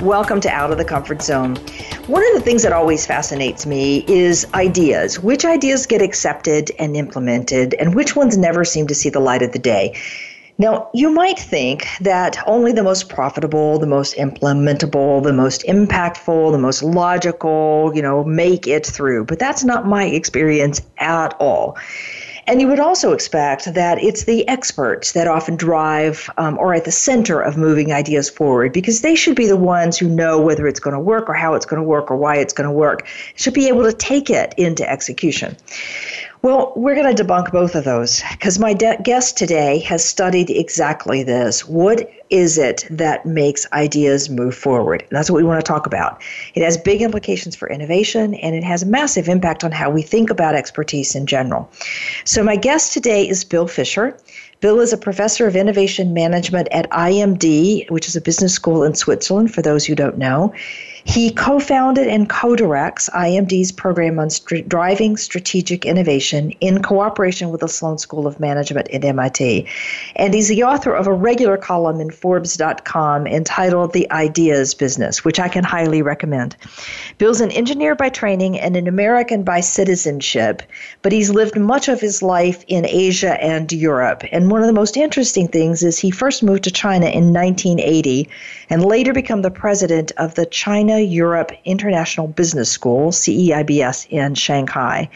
Welcome to Out of the Comfort Zone. One of the things that always fascinates me is ideas. Which ideas get accepted and implemented, and which ones never seem to see the light of the day? Now, you might think that only the most profitable, the most implementable, the most impactful, the most logical, you know, make it through, but that's not my experience at all. And you would also expect that it's the experts that often drive um, or at the center of moving ideas forward because they should be the ones who know whether it's going to work or how it's going to work or why it's going to work, should be able to take it into execution. Well, we're going to debunk both of those because my de- guest today has studied exactly this. What is it that makes ideas move forward? And that's what we want to talk about. It has big implications for innovation and it has a massive impact on how we think about expertise in general. So, my guest today is Bill Fischer. Bill is a professor of innovation management at IMD, which is a business school in Switzerland, for those who don't know. He co founded and co directs IMD's program on st- driving strategic innovation in cooperation with the Sloan School of Management at MIT. And he's the author of a regular column in Forbes.com entitled The Ideas Business, which I can highly recommend. Bill's an engineer by training and an American by citizenship, but he's lived much of his life in Asia and Europe. And one of the most interesting things is he first moved to China in 1980 and later became the president of the China Europe International Business School, CEIBS, in Shanghai.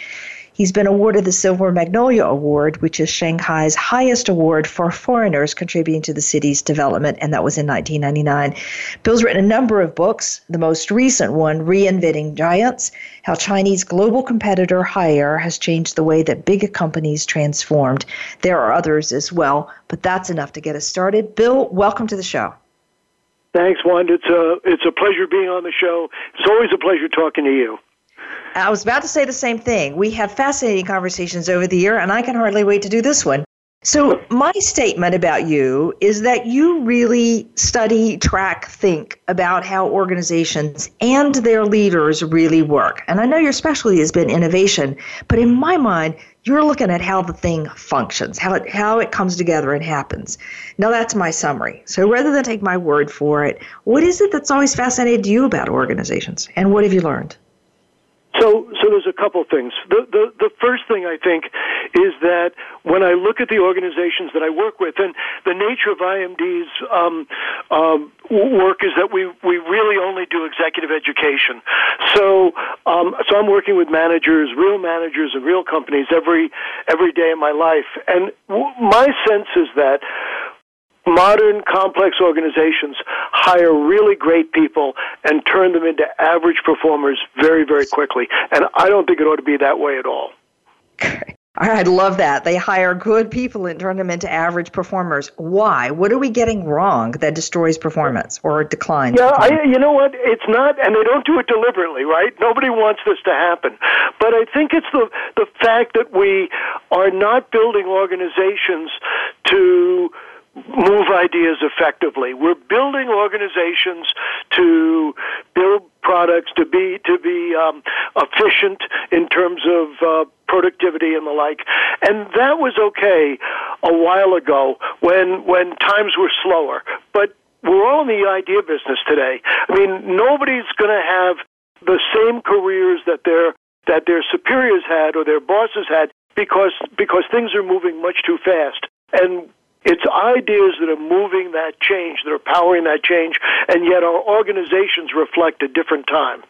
He's been awarded the Silver Magnolia Award, which is Shanghai's highest award for foreigners contributing to the city's development, and that was in 1999. Bill's written a number of books, the most recent one, Reinventing Giants How Chinese Global Competitor Haier Has Changed the Way That Big Companies Transformed. There are others as well, but that's enough to get us started. Bill, welcome to the show. Thanks, Wanda. It's a it's a pleasure being on the show. It's always a pleasure talking to you. I was about to say the same thing. We have fascinating conversations over the year, and I can hardly wait to do this one. So, my statement about you is that you really study, track, think about how organizations and their leaders really work. And I know your specialty has been innovation, but in my mind, you're looking at how the thing functions, how it how it comes together and happens. Now that's my summary. So rather than take my word for it, what is it that's always fascinated you about organizations, and what have you learned? So, so there's a couple things. The, the the first thing I think is that when I look at the organizations that I work with, and the nature of IMD's um, um, work is that we we really only do executive education. So, um, so I'm working with managers, real managers and real companies every every day of my life, and w- my sense is that modern complex organizations hire really great people and turn them into average performers very very quickly and i don't think it ought to be that way at all I love that. They hire good people and turn them into average performers. Why? What are we getting wrong that destroys performance or declines? Yeah, I, you know what? It's not, and they don't do it deliberately, right? Nobody wants this to happen. But I think it's the, the fact that we are not building organizations to move ideas effectively. We're building organizations to build products to be to be um, efficient in terms of uh, productivity and the like, and that was okay a while ago when when times were slower. But we're all in the idea business today. I mean, nobody's going to have the same careers that their that their superiors had or their bosses had because because things are moving much too fast. And it's ideas that are moving that change, that are powering that change, and yet our organizations reflect a different time.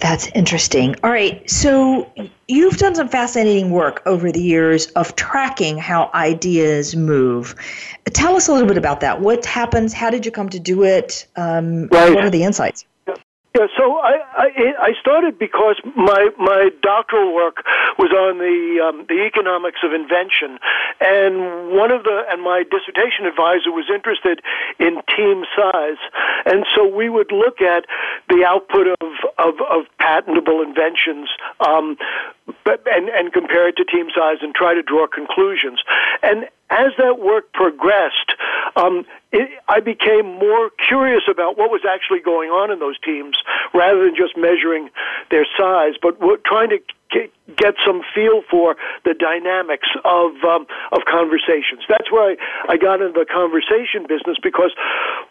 That's interesting. All right, so you've done some fascinating work over the years of tracking how ideas move. Tell us a little bit about that. What happens? How did you come to do it? Um, right. What are the insights? Yeah, so I, I I started because my my doctoral work was on the um, the economics of invention, and one of the and my dissertation advisor was interested in team size, and so we would look at the output of of, of patentable inventions, um, but, and and compare it to team size and try to draw conclusions, and as that work progressed, um, it, I became more curious about what was actually going on in those teams rather than just measuring their size, but trying to get some feel for the dynamics of um, of conversations. That's why I, I got into the conversation business because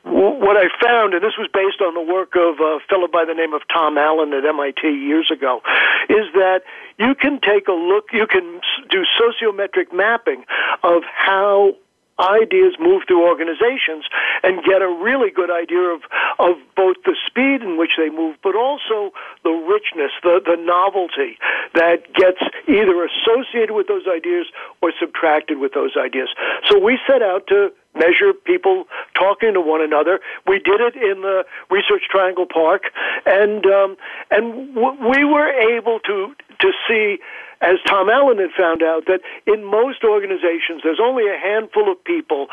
w- what I found, and this was based on the work of a fellow by the name of Tom Allen at MIT years ago, is that you can take a look, you can do sociometric mapping of how ideas move through organizations and get a really good idea of, of both the speed in which they move, but also the richness, the, the novelty that gets either associated with those ideas or subtracted with those ideas. So we set out to measure people talking to one another. We did it in the Research Triangle Park, and um, and w- we were able to to see as Tom Allen had found out, that in most organizations, there's only a handful of people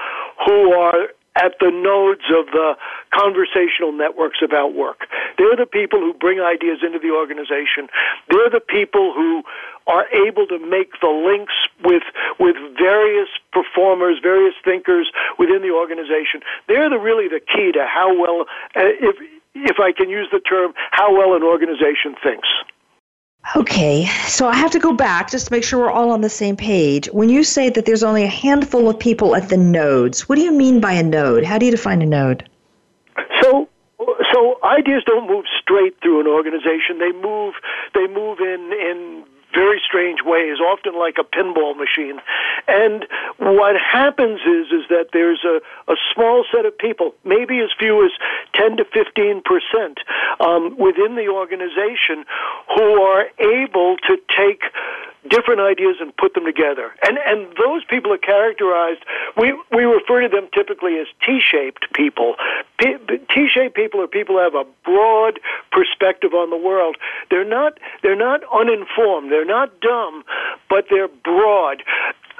who are at the nodes of the conversational networks about work. They're the people who bring ideas into the organization. They're the people who are able to make the links with with various performers, various thinkers within the organization. They're the really the key to how well, uh, if if I can use the term, how well an organization thinks. Okay, so I have to go back just to make sure we're all on the same page. When you say that there's only a handful of people at the nodes, what do you mean by a node? How do you define a node? So, so ideas don't move straight through an organization. They move, they move in in very strange ways, often like a pinball machine. And what happens is is that there's a, a small set of people, maybe as few as 10 to 15 percent um, within the organization, who are able to take different ideas and put them together. And and those people are characterized. We we refer to them typically as T-shaped people. P, T-shaped people are people who have a broad perspective on the world. They're not they're not uninformed. They're not dumb, but they're broad.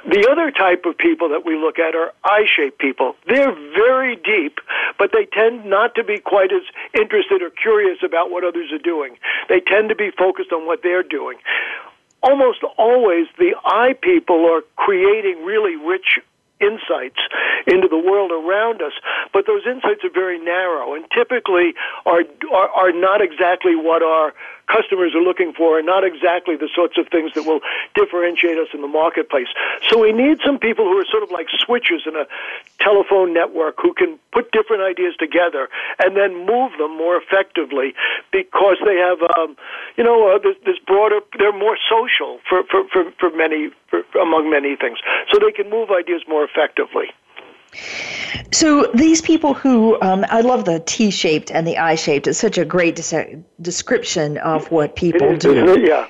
The other type of people that we look at are I-shaped people. They're very deep, but they tend not to be quite as interested or curious about what others are doing. They tend to be focused on what they're doing almost always the I people are creating really rich insights into the world around us, but those insights are very narrow and typically are are, are not exactly what our customers are looking for are not exactly the sorts of things that will differentiate us in the marketplace. So we need some people who are sort of like switches in a telephone network who can put different ideas together and then move them more effectively because they have, um, you know, uh, this, this broader, they're more social for, for, for, for many, for, among many things. So they can move ideas more effectively. So these people who um, I love the T-shaped and the I-shaped. It's such a great de- description of what people do. Yeah.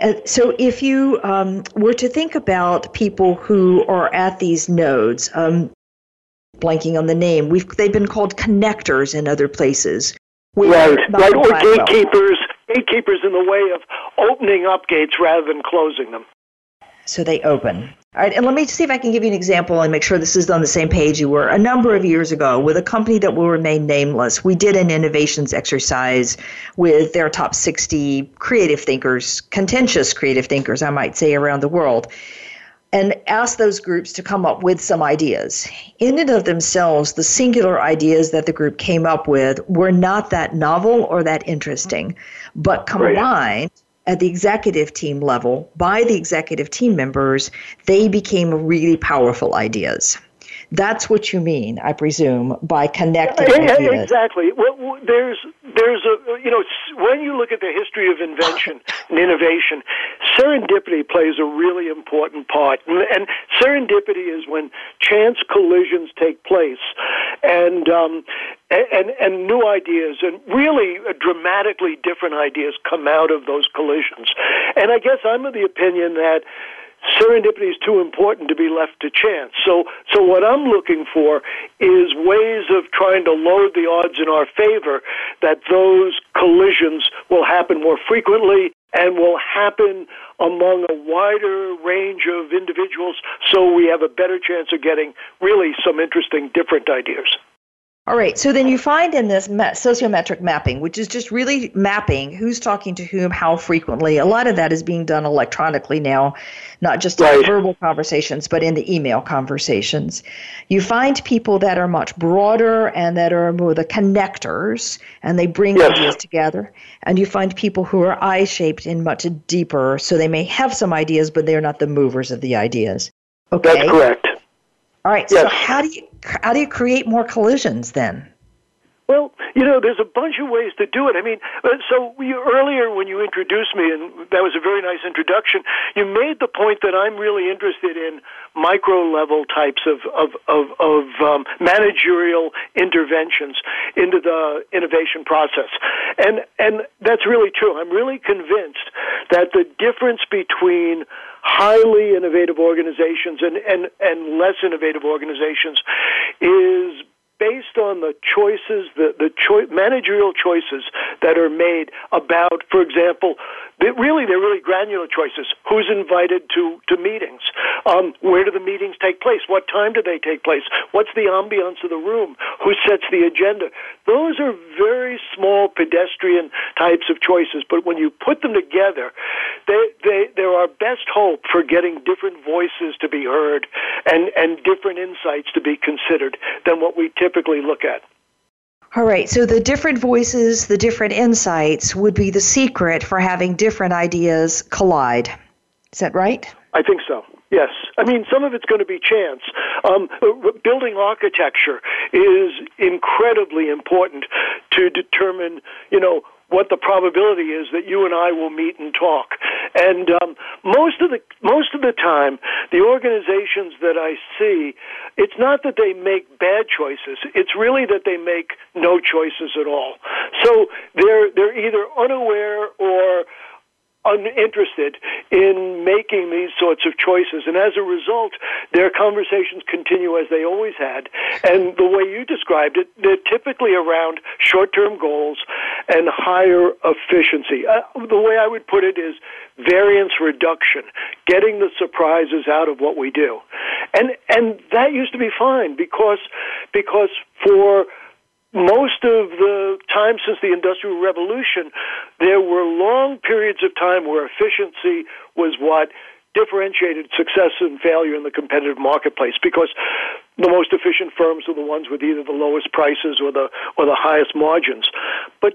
Uh, so if you um, were to think about people who are at these nodes, um, blanking on the name, we've they've been called connectors in other places. right, right, or gatekeepers. Gatekeepers in the way of opening up gates rather than closing them. So they open. All right, and let me see if I can give you an example and make sure this is on the same page you were. A number of years ago, with a company that will remain nameless, we did an innovations exercise with their top 60 creative thinkers, contentious creative thinkers, I might say, around the world, and asked those groups to come up with some ideas. In and of themselves, the singular ideas that the group came up with were not that novel or that interesting, but combined at the executive team level by the executive team members, they became really powerful ideas. That's what you mean, I presume, by connecting yeah, ideas. Exactly. Well, there's there's a you know when you look at the history of invention and innovation, serendipity plays a really important part, and serendipity is when chance collisions take place, and um, and and new ideas and really dramatically different ideas come out of those collisions. And I guess I'm of the opinion that serendipity is too important to be left to chance. So, so what I'm looking for is ways of trying to load the odds in our favor that those collisions will happen more frequently and will happen among a wider range of individuals so we have a better chance of getting really some interesting different ideas. All right. So then you find in this sociometric mapping, which is just really mapping who's talking to whom, how frequently. A lot of that is being done electronically now, not just right. in verbal conversations, but in the email conversations. You find people that are much broader and that are more the connectors, and they bring yes. ideas together. And you find people who are I shaped and much deeper, so they may have some ideas, but they're not the movers of the ideas. Okay. That's correct. All right. Yes. So how do you how do you create more collisions then? Well, you know, there's a bunch of ways to do it. I mean, uh, so earlier when you introduced me, and that was a very nice introduction, you made the point that I'm really interested in micro level types of of of, of um, managerial interventions into the innovation process, and and that's really true. I'm really convinced that the difference between highly innovative organizations and, and, and less innovative organizations is based on the choices, the, the choi- managerial choices that are made about, for example, they, really they're really granular choices. Who's invited to, to meetings? Um, where do the meetings take place? What time do they take place? What's the ambiance of the room? Who sets the agenda? Those are very small pedestrian types of choices, but when you put them together, they, they, they're our best hope for getting different voices to be heard and, and different insights to be considered than what we typically look at. All right, so the different voices, the different insights would be the secret for having different ideas collide. Is that right? I think so. Yes. I mean, some of it's going to be chance. Um, building architecture is incredibly important to determine, you know, what the probability is that you and I will meet and talk. And um, most of the most of the time, the organizations that I see, it's not that they make bad choices. It's really that they make no choices at all. So they're they're either unaware or uninterested in making these sorts of choices. And as a result, their conversations continue as they always had. And the way you described it, they're typically around short term goals and higher efficiency. Uh, the way I would put it is variance reduction, getting the surprises out of what we do. And, and that used to be fine because, because for most of the time since the Industrial Revolution, there were long periods of time where efficiency was what differentiated success and failure in the competitive marketplace because the most efficient firms are the ones with either the lowest prices or the or the highest margins. But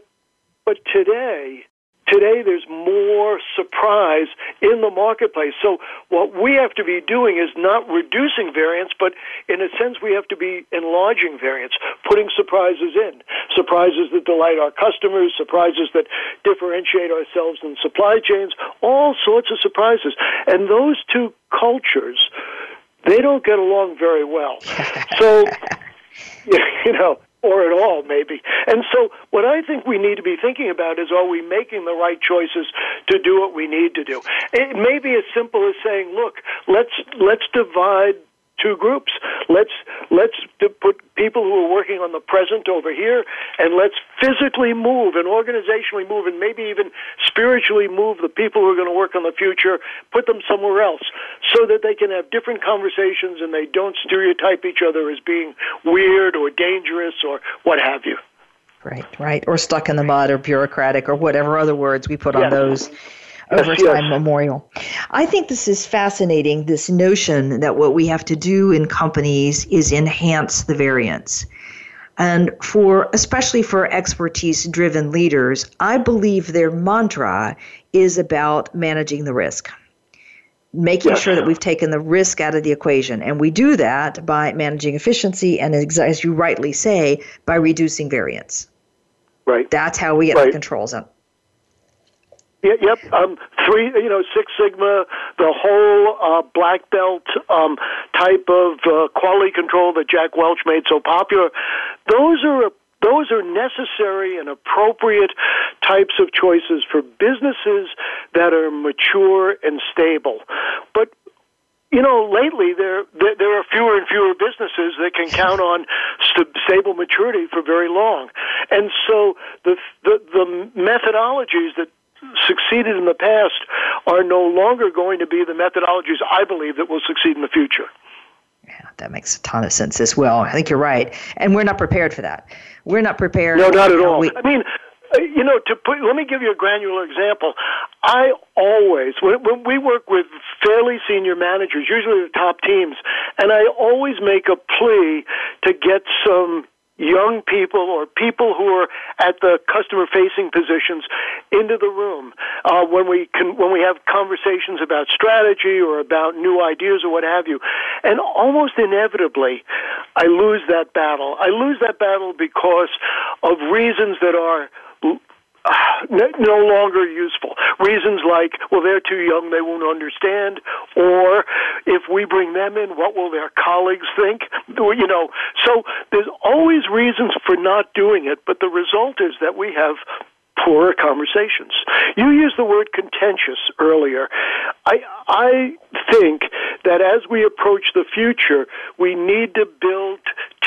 but today Today, there's more surprise in the marketplace. So, what we have to be doing is not reducing variance, but in a sense, we have to be enlarging variance, putting surprises in. Surprises that delight our customers, surprises that differentiate ourselves in supply chains, all sorts of surprises. And those two cultures, they don't get along very well. So, you know, or at all, maybe. And so, what I think we need to be thinking about is are we making the right choices to do what we need to do? It may be as simple as saying, look, let's let's divide two groups. Let's let's put people who are working on the present over here, and let's physically move and organizationally move, and maybe even spiritually move the people who are going to work on the future, put them somewhere else, so that they can have different conversations and they don't stereotype each other as being weird or dangerous or what have you. Right, right, or stuck in the mud or bureaucratic or whatever other words we put on those Overtime yes. Memorial. I think this is fascinating, this notion that what we have to do in companies is enhance the variance. And for especially for expertise driven leaders, I believe their mantra is about managing the risk. Making yes. sure that we've taken the risk out of the equation. And we do that by managing efficiency and, as you rightly say, by reducing variance. Right. That's how we get right. the controls up. Yeah, yep. Um, three, you know, Six Sigma, the whole uh, black belt um, type of uh, quality control that Jack Welch made so popular. Those are those are necessary and appropriate types of choices for businesses that are mature and stable. But you know, lately there, there there are fewer and fewer businesses that can count on st- stable maturity for very long, and so the the the methodologies that succeeded in the past are no longer going to be the methodologies I believe that will succeed in the future. Yeah, that makes a ton of sense as well. I think you're right, and we're not prepared for that. We're not prepared. No, not at all. We, I mean, uh, you know, to put, let me give you a granular example. I always, when, when we work with fairly senior managers, usually the top teams, and I always make a plea to get some young people or people who are at the customer facing positions into the room uh, when we can when we have conversations about strategy or about new ideas or what have you. And almost inevitably I lose that battle. I lose that battle because of reasons that are no longer useful. Reasons like, well, they're too young, they won't understand, or if we bring them in, what will their colleagues think? You know, so there's always reasons for not doing it, but the result is that we have poorer conversations. You used the word contentious earlier. I I think that as we approach the future, we need to build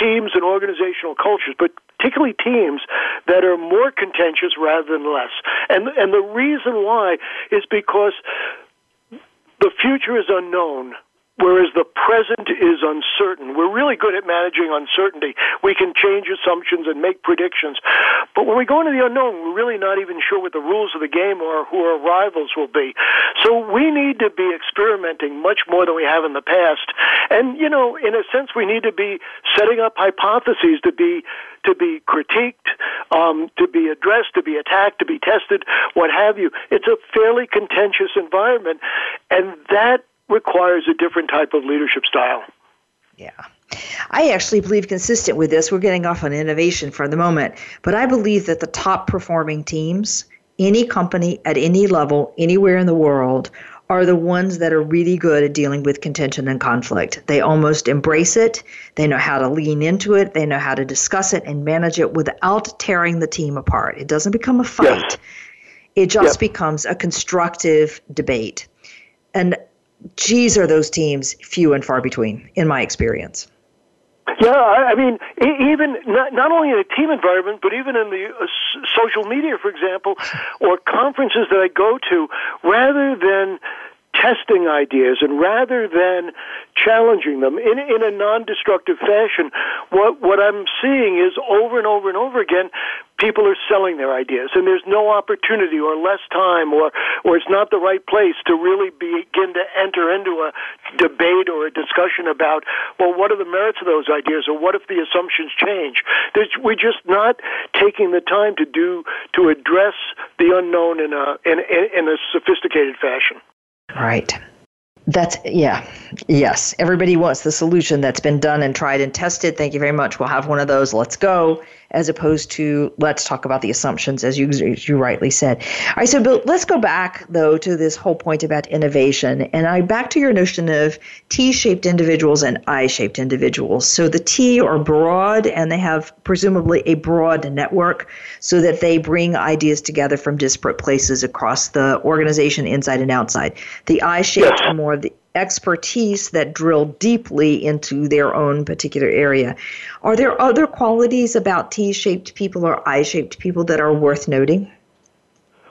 teams and organizational cultures, but particularly teams that are more contentious rather than less. And and the reason why is because the future is unknown whereas the present is uncertain. We're really good at managing uncertainty. We can change assumptions and make predictions. But when we go into the unknown, we're really not even sure what the rules of the game are, who our rivals will be. So we need to be experimenting much more than we have in the past. And, you know, in a sense, we need to be setting up hypotheses to be to be critiqued, um, to be addressed, to be attacked, to be tested, what have you. It's a fairly contentious environment, and that requires a different type of leadership style. Yeah. I actually believe, consistent with this, we're getting off on innovation for the moment, but I believe that the top performing teams, any company at any level, anywhere in the world, are the ones that are really good at dealing with contention and conflict. They almost embrace it, they know how to lean into it, they know how to discuss it and manage it without tearing the team apart. It doesn't become a fight. Yes. It just becomes a constructive debate. And geez, are those teams few and far between, in my experience. Yeah, I mean, even not, not only in a team environment, but even in the uh, social media, for example, or conferences that I go to, rather than testing ideas and rather than challenging them in, in a non-destructive fashion, what, what I'm seeing is over and over and over again, people are selling their ideas and there's no opportunity or less time or, or it's not the right place to really begin to enter into a debate or a discussion about, well, what are the merits of those ideas or what if the assumptions change? There's, we're just not taking the time to do, to address the unknown in a, in, in a sophisticated fashion. Right. That's yeah. Yes. Everybody wants the solution that's been done and tried and tested. Thank you very much. We'll have one of those. Let's go as opposed to let's talk about the assumptions, as you, as you rightly said. All right, so Bill, let's go back though to this whole point about innovation, and I back to your notion of T-shaped individuals and I-shaped individuals. So the T are broad, and they have presumably a broad network, so that they bring ideas together from disparate places across the organization, inside and outside. The I-shaped are more of the expertise that drill deeply into their own particular area. Are there other qualities about T shaped people or I shaped people that are worth noting?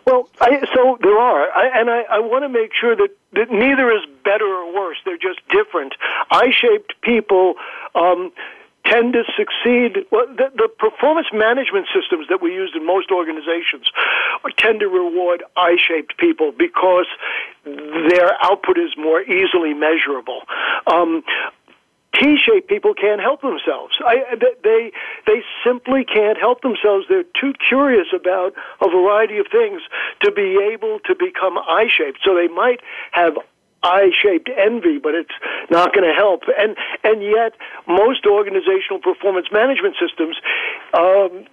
Well, I, so there are, I, and I, I want to make sure that, that neither is better or worse. They're just different. I shaped people. Um, tend to succeed. Well, the, the, performance management systems that we use in most organizations tend to reward I-shaped people because their output is more easily measurable. Um, T-shaped people can't help themselves. I, they they simply can't help themselves. They're too curious about a variety of things to be able to become I-shaped. So they might have I-shaped envy, but it's not going to help. And and yet, most organizational performance management systems um,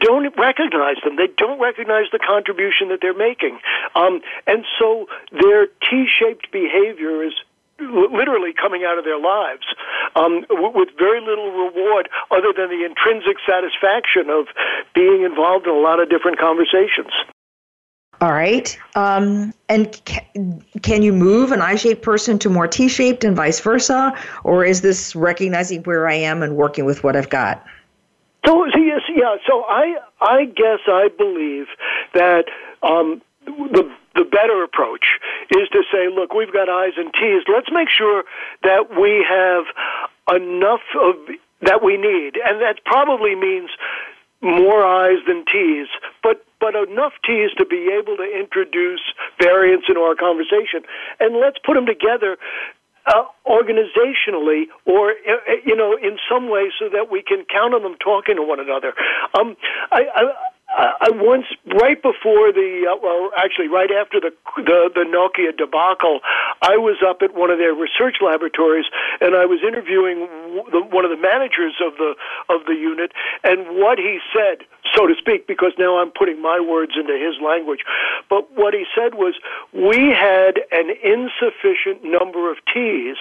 don't recognize them. They don't recognize the contribution that they're making, um, and so their T-shaped behavior is literally coming out of their lives um, with very little reward other than the intrinsic satisfaction of being involved in a lot of different conversations. All right. Um, and ca- can you move an I shaped person to more T shaped and vice versa? Or is this recognizing where I am and working with what I've got? So, yes, yeah. So I, I guess I believe that um, the the better approach is to say, look, we've got I's and T's. Let's make sure that we have enough of that we need, and that probably means more I's than T's, but but enough T's to be able to introduce variance into our conversation. And let's put them together uh, organizationally or uh, you know in some way so that we can count on them talking to one another um, I, I I once, right before the, uh, well, actually, right after the, the the Nokia debacle, I was up at one of their research laboratories, and I was interviewing the, one of the managers of the of the unit, and what he said, so to speak, because now I'm putting my words into his language, but what he said was, we had an insufficient number of T's,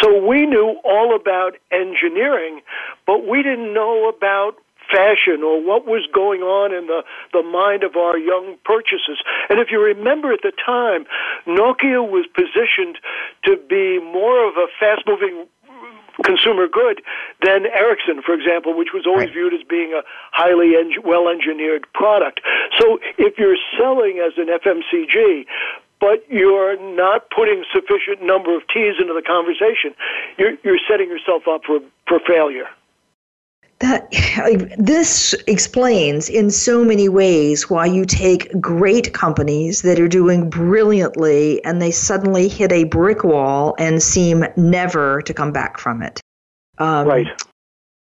so we knew all about engineering, but we didn't know about fashion or what was going on in the, the mind of our young purchasers. And if you remember at the time, Nokia was positioned to be more of a fast moving consumer good than Ericsson, for example, which was always viewed as being a highly en- well engineered product. So if you're selling as an FMCG, but you're not putting sufficient number of T's into the conversation, you're, you're setting yourself up for, for failure that this explains in so many ways why you take great companies that are doing brilliantly and they suddenly hit a brick wall and seem never to come back from it. Um, right.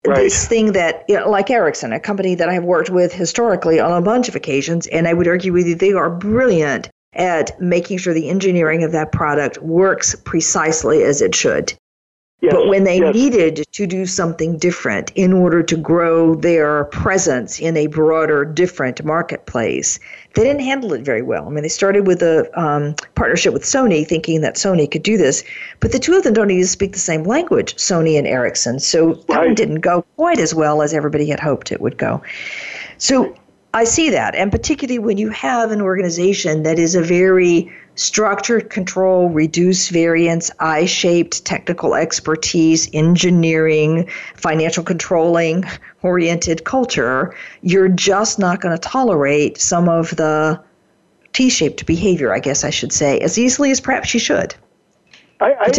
Right. This thing that, you know, like Ericsson, a company that I've worked with historically on a bunch of occasions, and I would argue with you, they are brilliant at making sure the engineering of that product works precisely as it should. Yes, but when they yes. needed to do something different in order to grow their presence in a broader, different marketplace, they didn't handle it very well. I mean, they started with a um, partnership with Sony, thinking that Sony could do this, but the two of them don't even speak the same language, Sony and Ericsson. So that right. one didn't go quite as well as everybody had hoped it would go. So I see that, and particularly when you have an organization that is a very structured control, reduced variance, I shaped technical expertise, engineering, financial controlling oriented culture, you're just not going to tolerate some of the T shaped behavior, I guess I should say, as easily as perhaps you should. I, I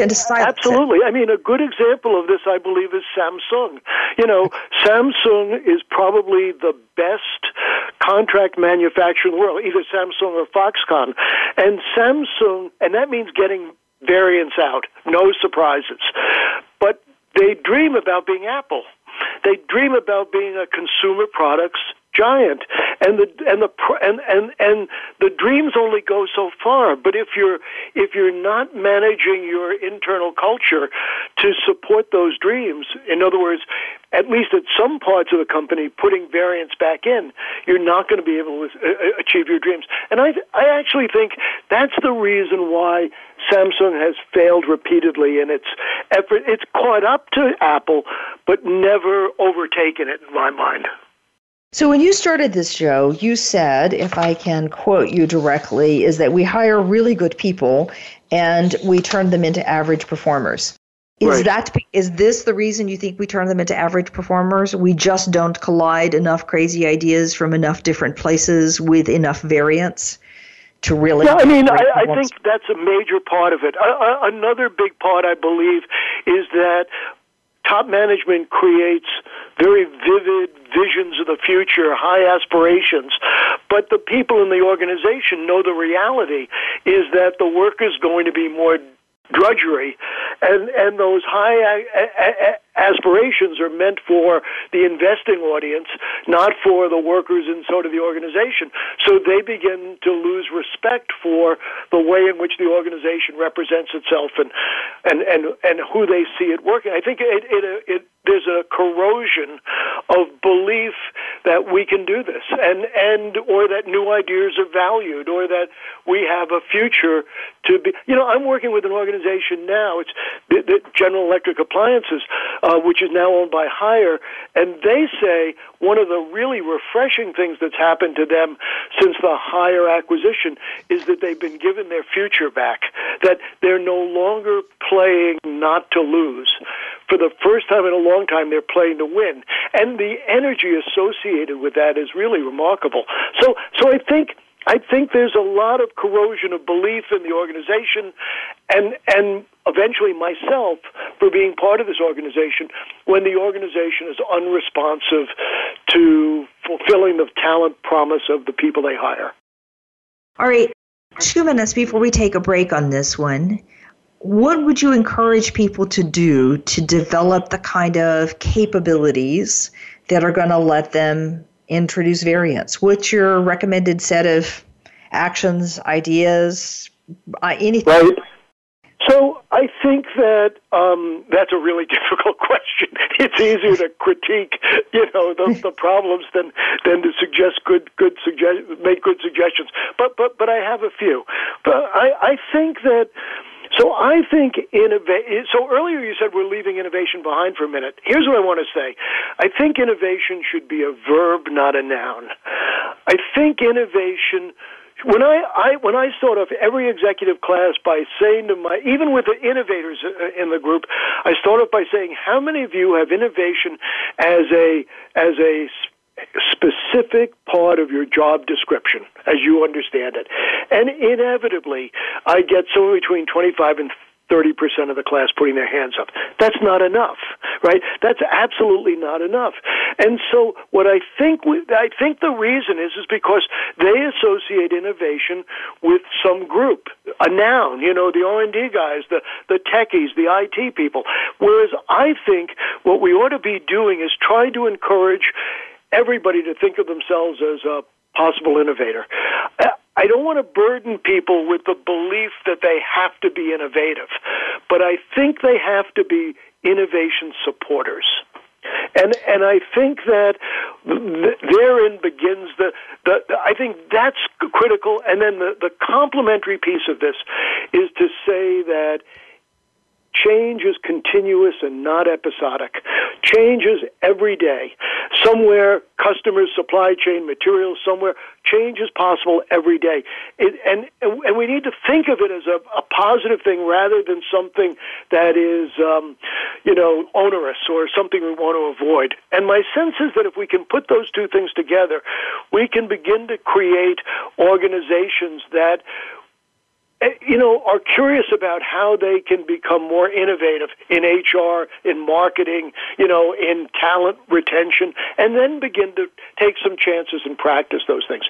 absolutely. I mean, a good example of this, I believe, is Samsung. You know, Samsung is probably the best contract manufacturer in the world, either Samsung or Foxconn. And Samsung, and that means getting variance out, no surprises. But they dream about being Apple. They dream about being a consumer products giant and the and the and and and the dreams only go so far but if you're if you're not managing your internal culture to support those dreams in other words at least at some parts of the company putting variance back in you're not going to be able to uh, uh, achieve your dreams and i i actually think that's the reason why Samsung has failed repeatedly in its effort. It's caught up to Apple, but never overtaken it in my mind. So, when you started this show, you said, if I can quote you directly, is that we hire really good people and we turn them into average performers. Is right. that is this the reason you think we turn them into average performers? We just don't collide enough crazy ideas from enough different places with enough variance to really. Yeah, I mean, I, I think that's a major part of it. Uh, another big part, I believe, is that top management creates very vivid visions of the future, high aspirations. But the people in the organization know the reality is that the work is going to be more drudgery, and and those high aspirations are meant for the investing audience, not for the workers and inside of the organization. So they begin to lose respect for the way in which the organization represents itself and and and, and who they see it working. I think it, it, it there's a corrosion of belief that we can do this, and and or that new ideas are valued, or that we have a future to be. You know, I'm working with an organization now. It's the, the General Electric Appliances, uh, which is now owned by Haier, and they say one of the really refreshing things that's happened to them since the Haier acquisition is that they've been given their future back. That they're no longer playing not to lose. For the first time in a long time, they're playing to win, and the energy associated with that is really remarkable. So, so I think I think there's a lot of corrosion of belief in the organization and and eventually myself for being part of this organization when the organization is unresponsive to fulfilling the talent promise of the people they hire. All right, two minutes before we take a break on this one. What would you encourage people to do to develop the kind of capabilities that are going to let them introduce variance? What's your recommended set of actions, ideas, uh, anything? Right. So I think that um, that's a really difficult question. It's easier to critique, you know, the, the problems than than to suggest good good suggest make good suggestions. But but but I have a few. But I I think that so I think innovation. So earlier you said we're leaving innovation behind for a minute. Here's what I want to say. I think innovation should be a verb, not a noun. I think innovation. When I, I when I start off every executive class by saying to my even with the innovators uh, in the group, I start off by saying, how many of you have innovation as a as a specific part of your job description as you understand it. And inevitably, I get somewhere between 25 and 30% of the class putting their hands up. That's not enough, right? That's absolutely not enough. And so what I think we, I think the reason is is because they associate innovation with some group, a noun, you know, the R&D guys, the the techies, the IT people. Whereas I think what we ought to be doing is trying to encourage everybody to think of themselves as a possible innovator. I don't want to burden people with the belief that they have to be innovative, but I think they have to be innovation supporters. And and I think that therein begins the, the, the I think that's critical. And then the, the complementary piece of this is to say that Change is continuous and not episodic. Change is every day. Somewhere, customers, supply chain, materials, somewhere, change is possible every day. It, and, and we need to think of it as a, a positive thing rather than something that is, um, you know, onerous or something we want to avoid. And my sense is that if we can put those two things together, we can begin to create organizations that you know, are curious about how they can become more innovative in HR, in marketing, you know, in talent retention, and then begin to take some chances and practice those things.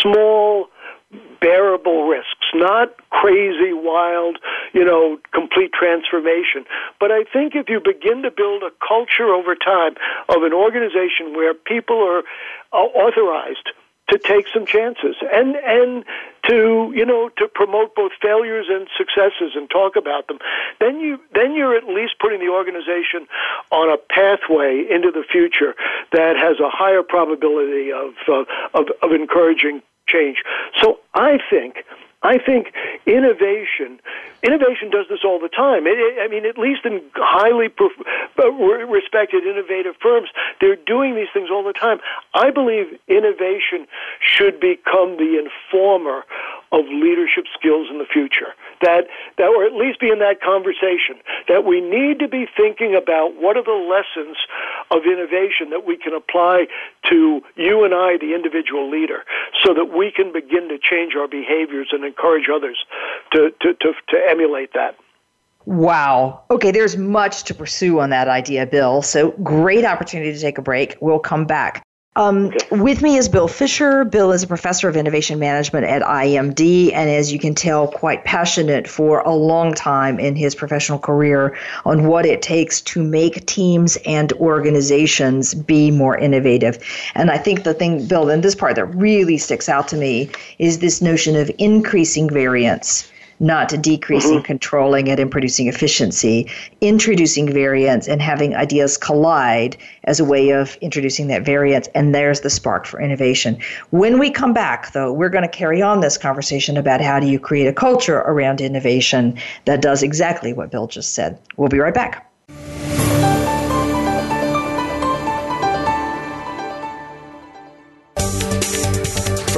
Small, bearable risks, not crazy, wild, you know, complete transformation. But I think if you begin to build a culture over time of an organization where people are uh, authorized to take some chances and and to you know to promote both failures and successes and talk about them. Then you then you're at least putting the organization on a pathway into the future that has a higher probability of uh, of, of encouraging change so i think I think innovation, innovation does this all the time. It, it, I mean, at least in highly prof- uh, respected innovative firms, they're doing these things all the time. I believe innovation should become the informer of leadership skills in the future. That, that, or at least be in that conversation. That we need to be thinking about what are the lessons of innovation that we can apply to you and I, the individual leader, so that we can begin to change our behaviors and encourage others to, to, to, to emulate that. Wow. Okay, there's much to pursue on that idea, Bill. So great opportunity to take a break. We'll come back. Um, okay. With me is Bill Fischer. Bill is a professor of innovation management at IMD, and as you can tell, quite passionate for a long time in his professional career on what it takes to make teams and organizations be more innovative. And I think the thing, Bill, in this part that really sticks out to me is this notion of increasing variance not decreasing, mm-hmm. controlling it, and producing efficiency, introducing variance and having ideas collide as a way of introducing that variance. And there's the spark for innovation. When we come back, though, we're going to carry on this conversation about how do you create a culture around innovation that does exactly what Bill just said. We'll be right back.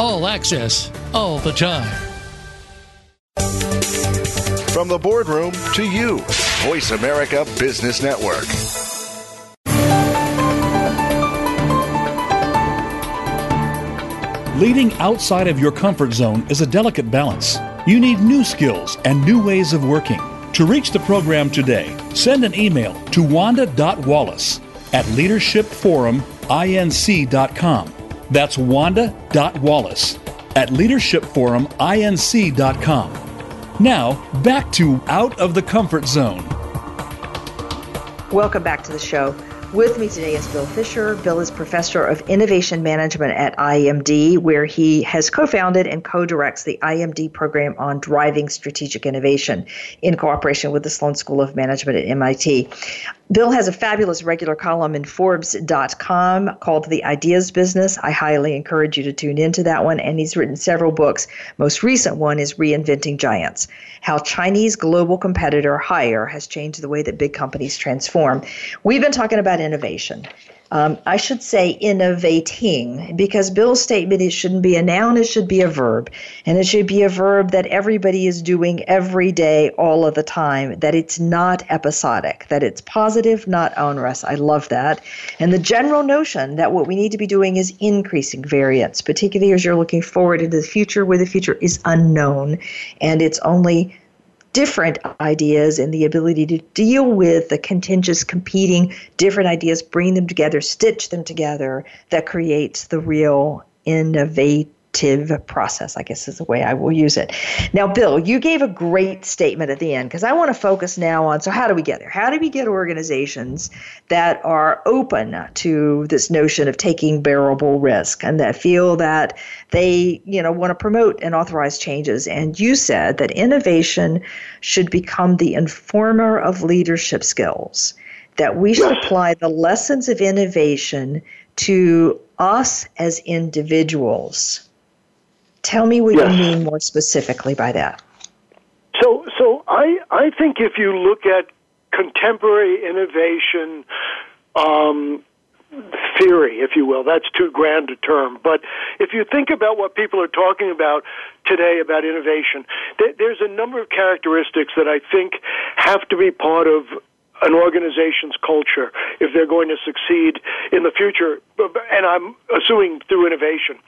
All access, all the time. From the boardroom to you, Voice America Business Network. Leading outside of your comfort zone is a delicate balance. You need new skills and new ways of working. To reach the program today, send an email to wanda.wallace at leadershipforuminc.com. That's wanda.wallace at leadershipforuminc.com. Now, back to Out of the Comfort Zone. Welcome back to the show. With me today is Bill Fischer. Bill is professor of innovation management at IMD, where he has co founded and co directs the IMD program on driving strategic innovation in cooperation with the Sloan School of Management at MIT. Bill has a fabulous regular column in Forbes.com called The Ideas Business. I highly encourage you to tune into that one. And he's written several books. Most recent one is Reinventing Giants How Chinese Global Competitor Haier Has Changed the Way That Big Companies Transform. We've been talking about innovation. Um, I should say innovating because Bill's statement it shouldn't be a noun, it should be a verb. And it should be a verb that everybody is doing every day, all of the time, that it's not episodic, that it's positive, not onerous. I love that. And the general notion that what we need to be doing is increasing variance, particularly as you're looking forward into the future where the future is unknown and it's only different ideas and the ability to deal with the contentious, competing different ideas, bring them together, stitch them together, that creates the real innovate process, I guess is the way I will use it. Now, Bill, you gave a great statement at the end because I want to focus now on so, how do we get there? How do we get organizations that are open to this notion of taking bearable risk and that feel that they, you know, want to promote and authorize changes? And you said that innovation should become the informer of leadership skills, that we should apply the lessons of innovation to us as individuals Tell me what yes. you mean more specifically by that. So, so I, I think if you look at contemporary innovation, um, theory, if you will. That's too grand a term. But if you think about what people are talking about today about innovation, there's a number of characteristics that I think have to be part of an organization's culture if they're going to succeed in the future, and I'm assuming through innovation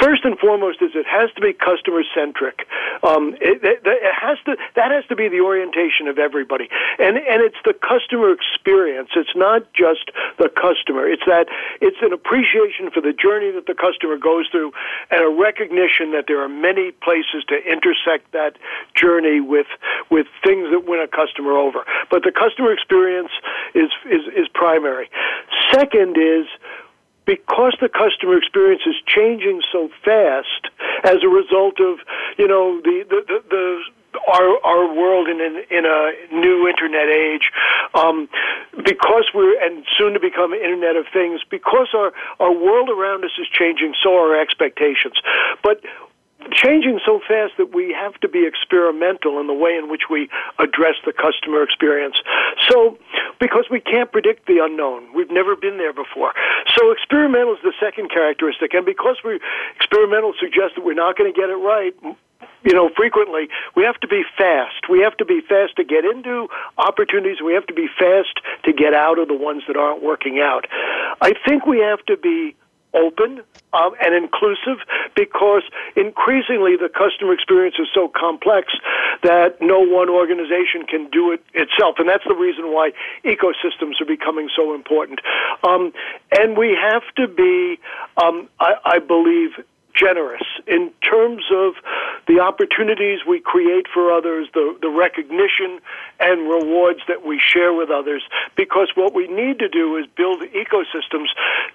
first and foremost is it has to be customer centric. Um, it, it, it, has to that has to be the orientation of everybody, and and it's the customer experience. It's not just the customer. It's that it's an appreciation for the journey that the customer goes through, and a recognition that there are many places to intersect that journey with with things that win a customer over. But the customer experience is is, is primary. Second is because the customer experience is changing so fast as a result of you know the the the, the our our world in an, in a new internet age, um, because we're and soon to become Internet of Things, because our our world around us is changing, so are our expectations. But changing so fast that we have to be experimental in the way in which we address the customer experience. So, because we can't predict the unknown, we've never been there before. So, experimental is the second characteristic, and because we experimental suggests that we're not going to get it right, you know, frequently, we have to be fast. We have to be fast to get into opportunities. We have to be fast to get out of the ones that aren't working out. I think we have to be open um, and inclusive because increasingly the customer experience is so complex that no one organization can do it itself. And that's the reason why ecosystems are becoming so important. Um, and we have to be, um, I, I believe, generous in terms of the opportunities we create for others, the, the recognition and rewards that we share with others, because what we need to do is build ecosystems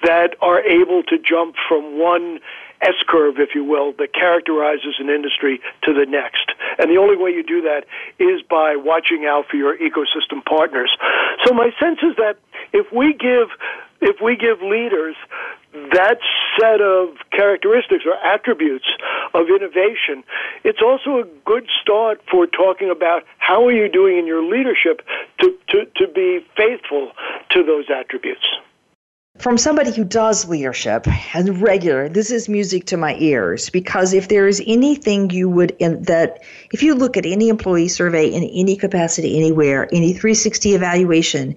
that are able to jump from one S curve, if you will, that characterizes an industry to the next. And the only way you do that is by watching out for your ecosystem partners. So my sense is that if we give if we give leaders that set of characteristics or attributes of innovation, it's also a good start for talking about how are you doing in your leadership to, to, to be faithful to those attributes. From somebody who does leadership and regular, this is music to my ears because if there is anything you would in that if you look at any employee survey in any capacity anywhere, any 360 evaluation,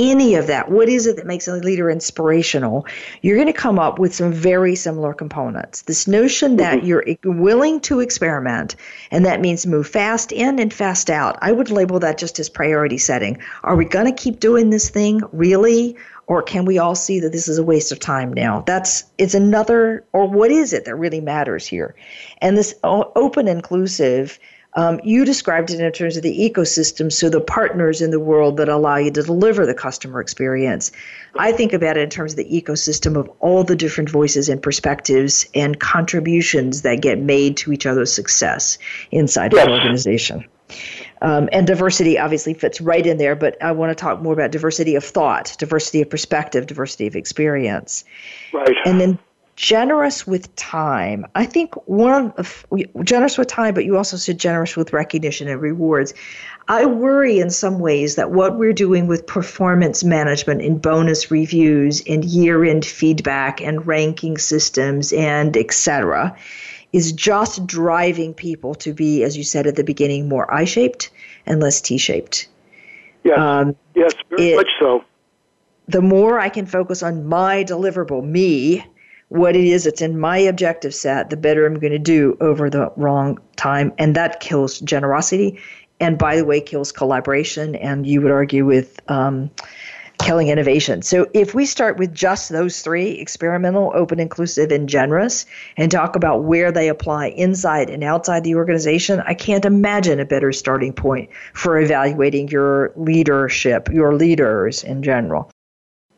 any of that, what is it that makes a leader inspirational? You're going to come up with some very similar components. This notion that mm-hmm. you're willing to experiment, and that means move fast in and fast out. I would label that just as priority setting. Are we going to keep doing this thing really? Or can we all see that this is a waste of time now? That's it's another, or what is it that really matters here? And this open, inclusive, um, you described it in terms of the ecosystem, so the partners in the world that allow you to deliver the customer experience. I think about it in terms of the ecosystem of all the different voices and perspectives and contributions that get made to each other's success inside yes. the organization. Um, and diversity obviously fits right in there, but I want to talk more about diversity of thought, diversity of perspective, diversity of experience. Right. And then generous with time. I think one of generous with time, but you also said generous with recognition and rewards. I worry in some ways that what we're doing with performance management and bonus reviews and year-end feedback and ranking systems and etc is just driving people to be, as you said at the beginning, more I-shaped and less T-shaped. Yes, um, yes, very it, much so. The more I can focus on my deliverable, me, what it is that's in my objective set, the better I'm going to do over the wrong time. And that kills generosity. And by the way, kills collaboration. And you would argue with um, killing innovation. So if we start with just those three experimental, open, inclusive, and generous and talk about where they apply inside and outside the organization, I can't imagine a better starting point for evaluating your leadership, your leaders in general.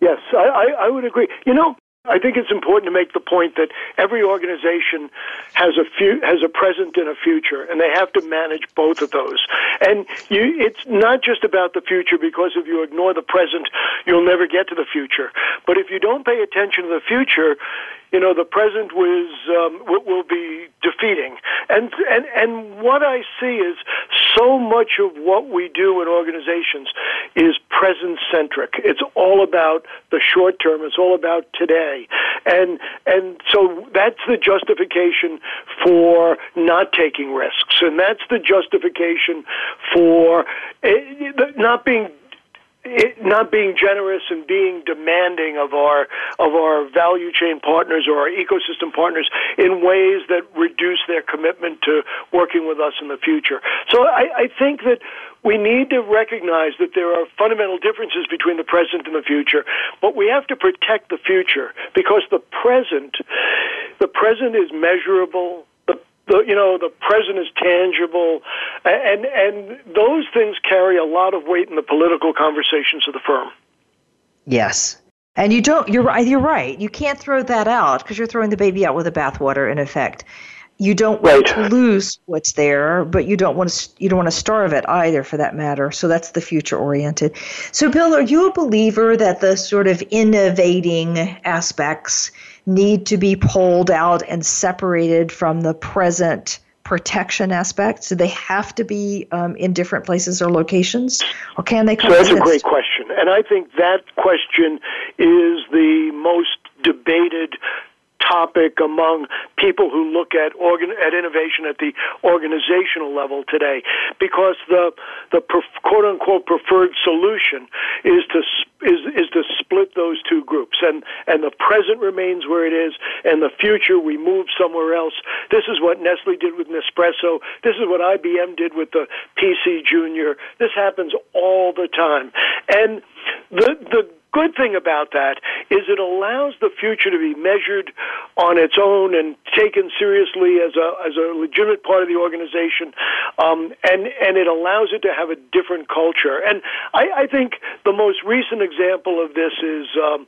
Yes, I, I, I would agree. You know, I think it's important to make the point that every organization has a few, has a present and a future, and they have to manage both of those. And you, it's not just about the future because if you ignore the present, you'll never get to the future. But if you don't pay attention to the future, you know the present was um, will be defeating and and and what i see is so much of what we do in organizations is present centric. It's all about the short term. It's all about today, and and so that's the justification for not taking risks, and that's the justification for eh, not being it, not being generous and being demanding of our of our value chain partners or our ecosystem partners in ways that reduce their commitment to working with us in the future. So I, I think that we need to recognize that there are fundamental differences between the present and the future, but we have to protect the future because the present the present is measurable, the you know the present is tangible, and and those things carry a lot of weight in the political conversations of the firm. Yes. And you don't. You're right. You're right. You can't throw that out because you're throwing the baby out with the bathwater. In effect, you don't right. want to lose what's there, but you don't want to. You don't want to starve it either, for that matter. So that's the future oriented. So, Bill, are you a believer that the sort of innovating aspects need to be pulled out and separated from the present protection aspect? Do they have to be um, in different places or locations, or can they? So that's a great question, and I think that question is the most debated topic among people who look at organ at innovation at the organizational level today, because the the quote unquote preferred solution is to is is to split those two groups, and and the present remains where it is, and the future we move somewhere else. This is what Nestle did with Nespresso. This is what IBM did with the PC Junior. This happens all the time, and the the good thing about that is it allows the future to be measured on its own and taken seriously as a as a legitimate part of the organization, um, and and it allows it to have a different culture. And I, I think the most recent example of this is um,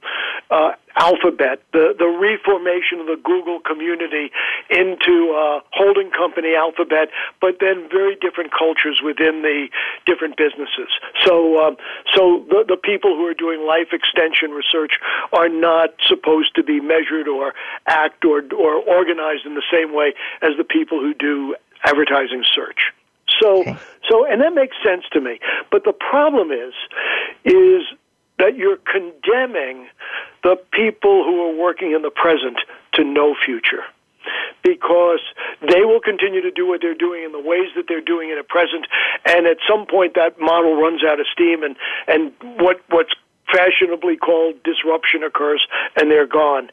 uh, Alphabet, the the reformation of the Google community into a holding company Alphabet, but then very different cultures within the different businesses. So um, so the the people who are doing life extension research are not supposed to be measured or act or or organized in the same way as the people who do advertising search. So okay. so and that makes sense to me. But the problem is is that you're condemning the people who are working in the present to no future because they will continue to do what they're doing in the ways that they're doing it at present and at some point that model runs out of steam and and what what's fashionably called disruption occurs and they're gone.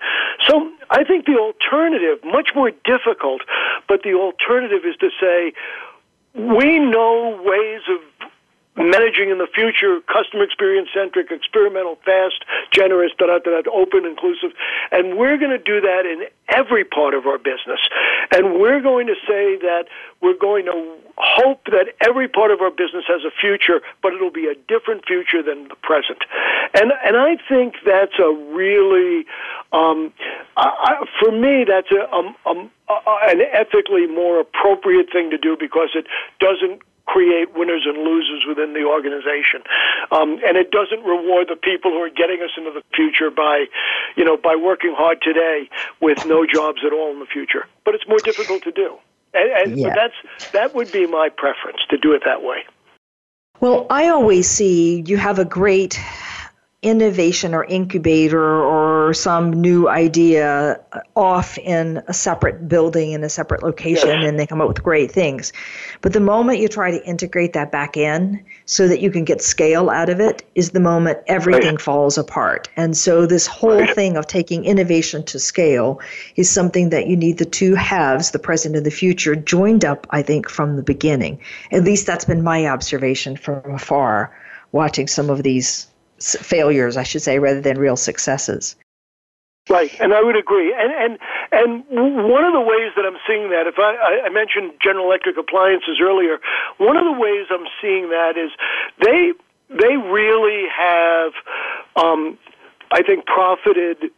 So I think the alternative, much more difficult, but the alternative is to say, we know ways of managing in the future, customer experience centric, experimental, fast, generous, da, da, da, open, inclusive. And we're going to do that in every part of our business. And we're going to say that we're going to hope that every part of our business has a future, but it'll be a different future than the present. And, and I think that's a really, um, I, for me, that's a, um, um, an ethically more appropriate thing to do because it doesn't create winners and losers within the organization. Um, and it doesn't reward the people who are getting us into the future by, you know, by working hard today with no jobs at all in the future. But it's more difficult to do. And, and yeah. that's that would be my preference to do it that way. Well, I always see you have a great innovation or incubator or some new idea off in a separate building in a separate location yes. and they come up with great things. But the moment you try to integrate that back in so that you can get scale out of it is the moment everything right. falls apart. And so this whole right. thing of taking innovation to scale is something that you need the two halves, the present and the future, joined up, I think, from the beginning. At least that's been my observation from afar watching some of these failures, I should say, rather than real successes. Right, and I would agree. And and and one of the ways that I'm seeing that, if I, I mentioned General Electric appliances earlier, one of the ways I'm seeing that is they they really have, um, I think, profited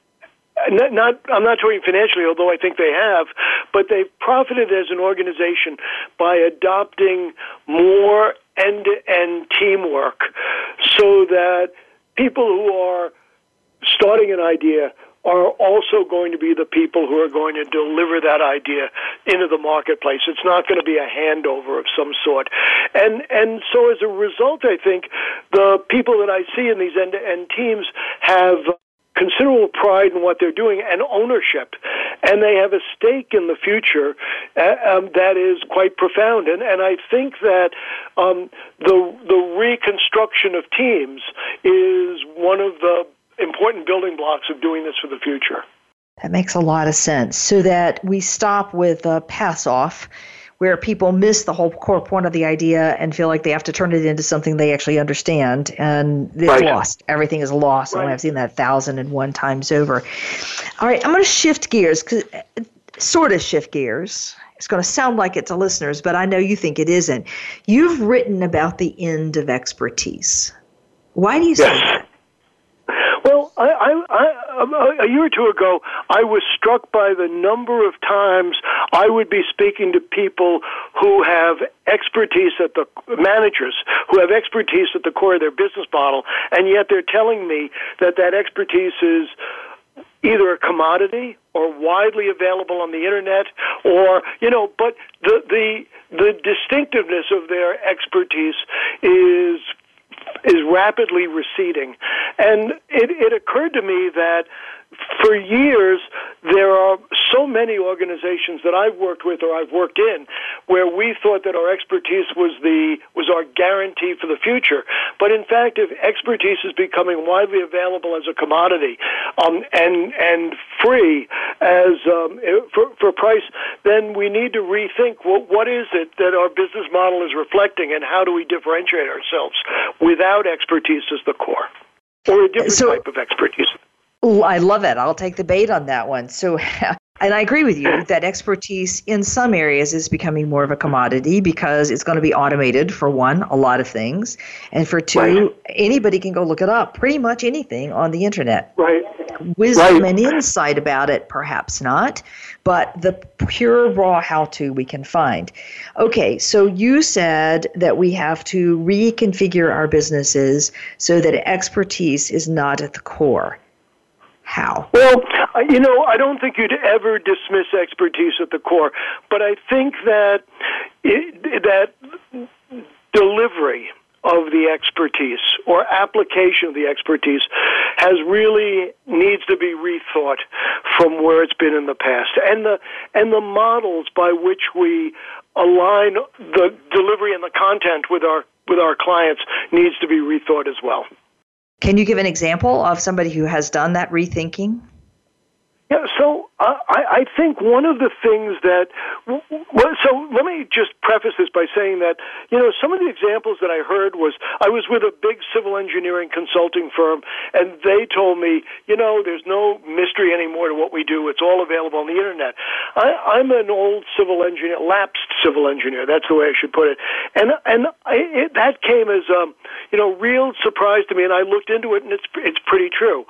not, not, I'm not talking financially, although I think they have, but they've profited as an organization by adopting more end-to-end teamwork, so that people who are starting an idea are also going to be the people who are going to deliver that idea into the marketplace. It's not going to be a handover of some sort. And and so as a result, I think the people that I see in these end-to-end teams have considerable pride in what they're doing and ownership, and they have a stake in the future uh, um, that is quite profound. And and I think that um, the the reconstruction of teams is one of the important building blocks of doing this for the future. That makes a lot of sense. So that we stop with a pass off where people miss the whole core point of the idea and feel like they have to turn it into something they actually understand and it's right. lost. Everything is lost. Right. I've seen that thousand and one times over. All right, I'm going to shift gears, cause, sort of shift gears. It's going to sound like it to listeners, but I know you think it isn't. You've written about the end of expertise. Why do you say that? I, I, I, um, a year or two ago, I was struck by the number of times I would be speaking to people who have expertise at the managers who have expertise at the core of their business model, and yet they're telling me that that expertise is either a commodity or widely available on the internet or you know but the the the distinctiveness of their expertise is is rapidly receding. And it, it occurred to me that for years, there are so many organizations that I've worked with or I've worked in where we thought that our expertise was the was our guarantee for the future. But in fact, if expertise is becoming widely available as a commodity um, and and free as um, for, for price, then we need to rethink what what is it that our business model is reflecting, and how do we differentiate ourselves without expertise as the core, or a different so, type of expertise. I love it. I'll take the bait on that one. So, and I agree with you that expertise in some areas is becoming more of a commodity because it's going to be automated for one, a lot of things, and for two, right. anybody can go look it up, pretty much anything on the internet. Right. Wisdom right. and insight about it, perhaps not, but the pure raw how to we can find. Okay, so you said that we have to reconfigure our businesses so that expertise is not at the core. How? Well, uh, you know, I don't think you'd ever dismiss expertise at the core, but I think that it, that delivery of the expertise or application of the expertise has really needs to be rethought from where it's been in the past and the and the models by which we align the delivery and the content with our with our clients needs to be rethought as well. Can you give an example of somebody who has done that rethinking? Yeah, so uh, I, I think one of the things that, well, so let me just preface this by saying that, you know, some of the examples that I heard was I was with a big civil engineering consulting firm, and they told me, you know, there's no mystery anymore to what we do. It's all available on the internet. I, I'm an old civil engineer, lapsed civil engineer. That's the way I should put it. And and I, it, that came as, um, you know, real surprise to me, and I looked into it, and it's it's pretty true.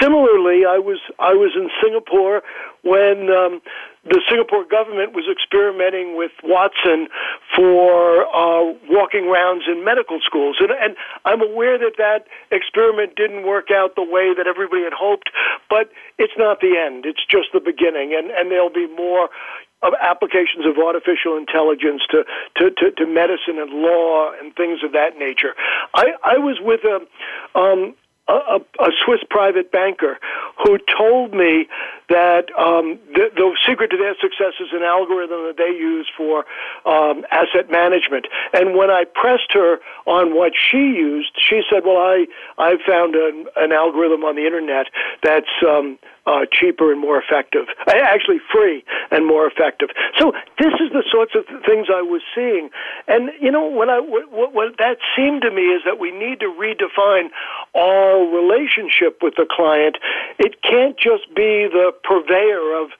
Similarly, I was I was in Singapore when um, the Singapore government was experimenting with Watson for uh, walking rounds in medical schools, and, and I'm aware that that experiment didn't work out the way that everybody had hoped, but it's not the end; it's just the beginning, and and there'll be more of applications of artificial intelligence to, to, to, to, medicine and law and things of that nature. I, I was with a, um, a, a, Swiss private banker who told me that um, the, the, secret to their success is an algorithm that they use for um, asset management. And when I pressed her on what she used, she said, "Well, I I found an, an algorithm on the internet that's um, uh, cheaper and more effective. Actually, free and more effective. So this is the sorts of things I was seeing, and you know, what I what, what that seemed to me is that we need to redefine our relationship with the client. It can't just be the purveyor of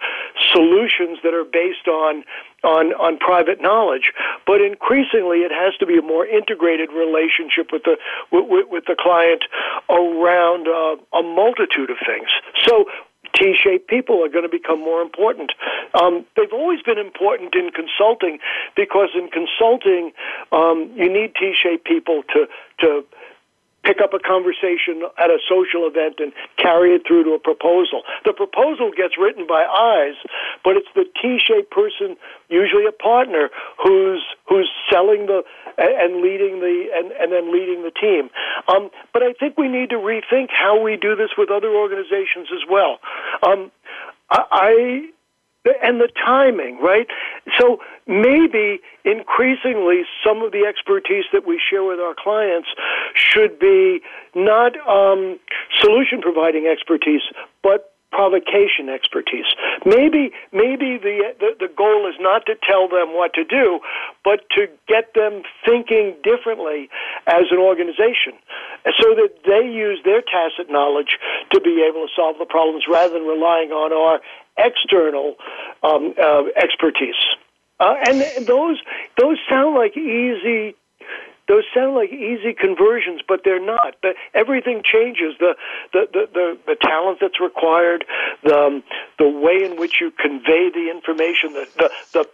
solutions that are based on on on private knowledge, but increasingly it has to be a more integrated relationship with the with, with the client around uh, a multitude of things. So T-shaped people are going to become more important. Um, they've always been important in consulting because in consulting um, you need T-shaped people to to pick up a conversation at a social event and carry it through to a proposal. The proposal gets written by eyes, but it's the T-shaped person, usually a partner, who's who's selling the and leading the and, and then leading the team. Um, but I think we need to rethink how we do this with other organizations as well. Um, I and the timing, right? So maybe increasingly some of the expertise that we share with our clients should be not um, solution providing expertise, but provocation expertise. Maybe maybe the, the the goal is not to tell them what to do, but to get them thinking differently as an organization, so that they use their tacit knowledge to be able to solve the problems rather than relying on our external um, uh, expertise. Uh, and those those sound like easy those sound like easy conversions, but they're not. The, everything changes. The, the, the, the, the talent that's required, the, um, the way in which you convey the information, the, the, the,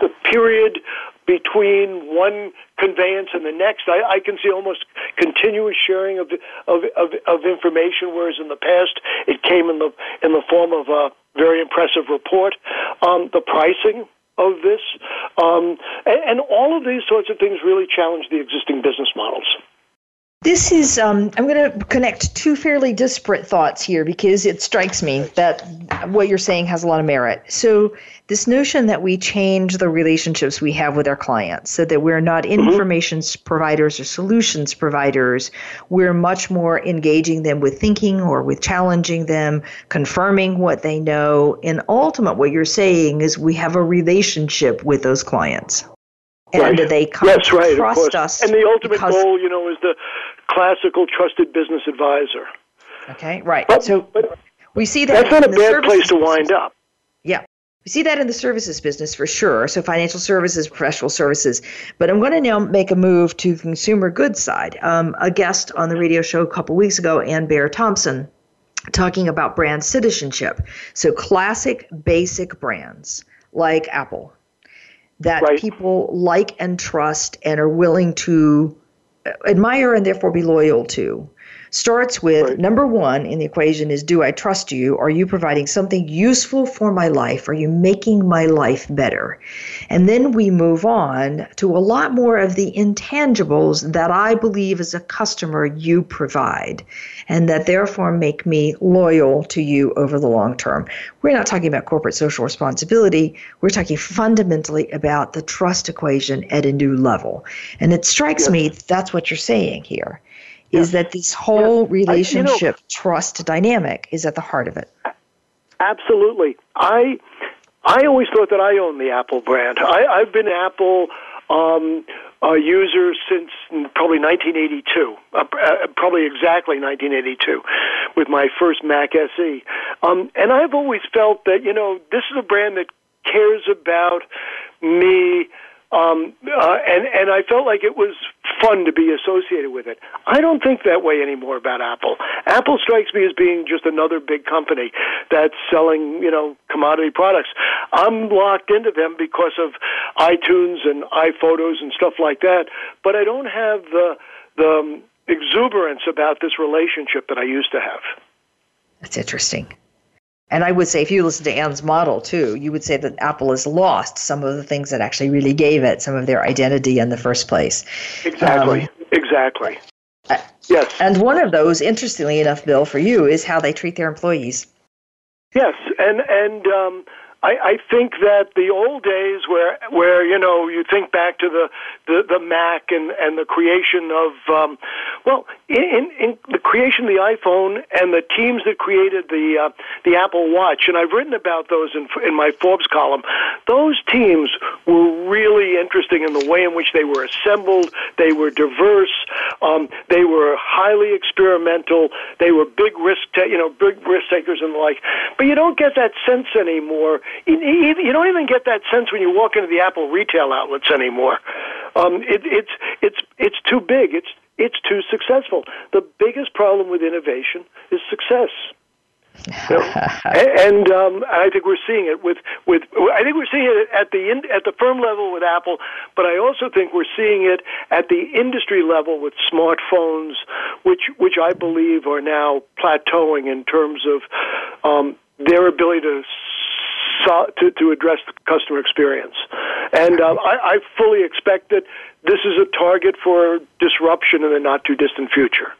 the period between one conveyance and the next. I, I can see almost continuous sharing of, of, of, of information, whereas in the past it came in the, in the form of a very impressive report. Um, the pricing of this, um, and, and all of these sorts of things really challenge the existing business models. This is, um, I'm going to connect two fairly disparate thoughts here because it strikes me that what you're saying has a lot of merit. So, this notion that we change the relationships we have with our clients so that we're not mm-hmm. information providers or solutions providers, we're much more engaging them with thinking or with challenging them, confirming what they know. And ultimate, what you're saying is we have a relationship with those clients and right. they come yes, right, trust us. And the ultimate goal, you know, is the classical trusted business advisor. Okay, right. But, so but we see that that's not a bad place to wind up. Yeah. We see that in the services business for sure. So financial services, professional services. But I'm going to now make a move to consumer goods side. Um, a guest on the radio show a couple weeks ago, Anne Bahr Thompson, talking about brand citizenship. So classic, basic brands like Apple, that right. people like and trust and are willing to admire and therefore be loyal to starts with right. number one in the equation is do I trust you? Are you providing something useful for my life? Are you making my life better? And then we move on to a lot more of the intangibles that I believe as a customer you provide and that therefore make me loyal to you over the long term. We're not talking about corporate social responsibility. We're talking fundamentally about the trust equation at a new level. And it strikes yes. me that's what you're saying here is that this whole relationship I, you know, trust dynamic is at the heart of it. Absolutely. I I always thought that I owned the Apple brand. I, I've been Apple um, a user since probably 1982, uh, uh, probably exactly 1982, with my first Mac SE. Um, and I've always felt that you know this is a brand that cares about me um, uh, and and I felt like it was fun to be associated with it. I don't think that way anymore about Apple. Apple strikes me as being just another big company that's selling you know commodity products. I'm locked into them because of iTunes and iPhotos and stuff like that, but I don't have the the exuberance about this relationship that I used to have. That's interesting. And I would say, if you listen to Anne's model too, you would say that Apple has lost some of the things that actually really gave it some of their identity in the first place. Exactly. Um, exactly. Uh, yes. And one of those, interestingly enough, Bill, for you, is how they treat their employees. Yes, and and um, I, I think that the old days where where you know you think back to the the, the Mac and and the creation of um, well in, in the creation of the iPhone and the teams that created the uh, the Apple Watch and I've written about those in in my Forbes column. Those teams were really interesting in the way in which they were assembled. They were diverse. Um, they were highly experimental. They were big risk ta- you know big risk takers and the like. But you don't get that sense anymore you don't even get that sense when you walk into the Apple retail outlets anymore. Um, it, it's it's it's too big. It's it's too successful. The biggest problem with innovation is success. You know? and um, I think we're seeing it with with I think we're seeing it at the in, at the firm level with Apple, but I also think we're seeing it at the industry level with smartphones, which which I believe are now plateauing in terms of um, their ability to to, to address the customer experience. And um, I, I fully expect that this is a target for disruption in the not too distant future.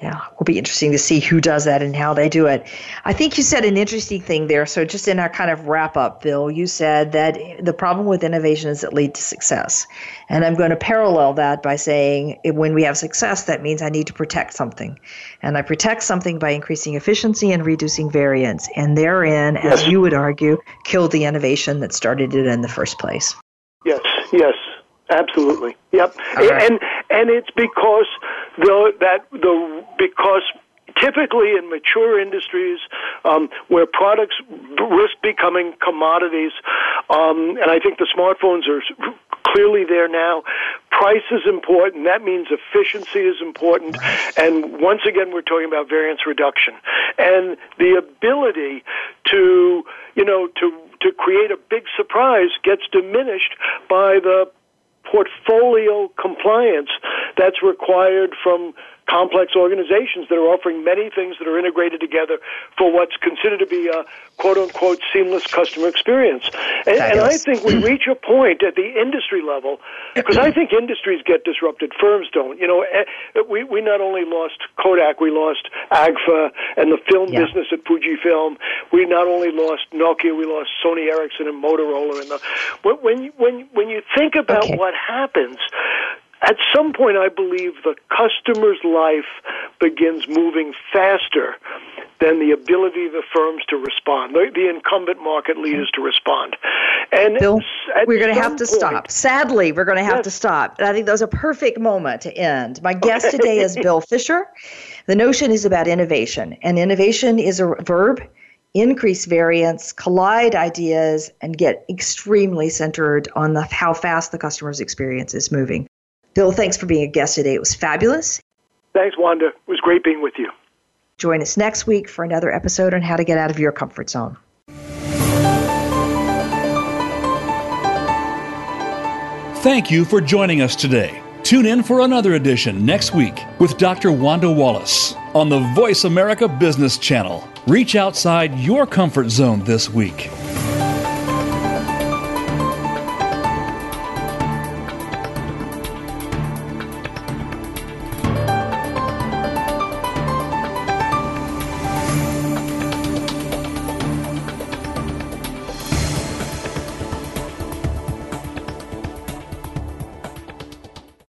Yeah, will be interesting to see who does that and how they do it. I think you said an interesting thing there. So, just in our kind of wrap up, Bill, you said that the problem with innovation is it leads to success. And I'm going to parallel that by saying when we have success, that means I need to protect something. And I protect something by increasing efficiency and reducing variance. And therein, as you would argue, kill the innovation that started it in the first place. Yes, yes. Absolutely. Yep. Right. And and it's because the that the because typically in mature industries um, where products risk becoming commodities, um, and I think the smartphones are clearly there now. Price is important. That means efficiency is important. And once again, we're talking about variance reduction and the ability to, you know, to to create a big surprise gets diminished by the portfolio compliance that's required from complex organizations that are offering many things that are integrated together for what's considered to be a quote unquote seamless customer experience. And, and I think we reach a point at the industry level, because I think industries get disrupted, firms don't. You know, eh, we, we not only lost Kodak, we lost AGFA and the film yeah. business at Fujifilm. We not only lost Nokia, we lost Sony Ericsson and Motorola. And the, when, when, when you think about okay. what happens, at some point, I believe the customer's life begins moving faster than the ability of the firms to respond, the, the incumbent market leaders to respond. And Bill, we're going to have to point, stop. Sadly, we're going to have yes. to stop. And I think that was a perfect moment to end. My guest okay. today is Bill Fischer. The notion is about innovation, and innovation is a verb increase variance, collide ideas, and get extremely centered on the, how fast the customer's experience is moving. Bill, thanks for being a guest today. It was fabulous. Thanks, Wanda. It was great being with you. Join us next week for another episode on how to get out of your comfort zone. Thank you for joining us today. Tune in for another edition next week with Dr. Wanda Wallace on the Voice America Business Channel. Reach outside your comfort zone this week.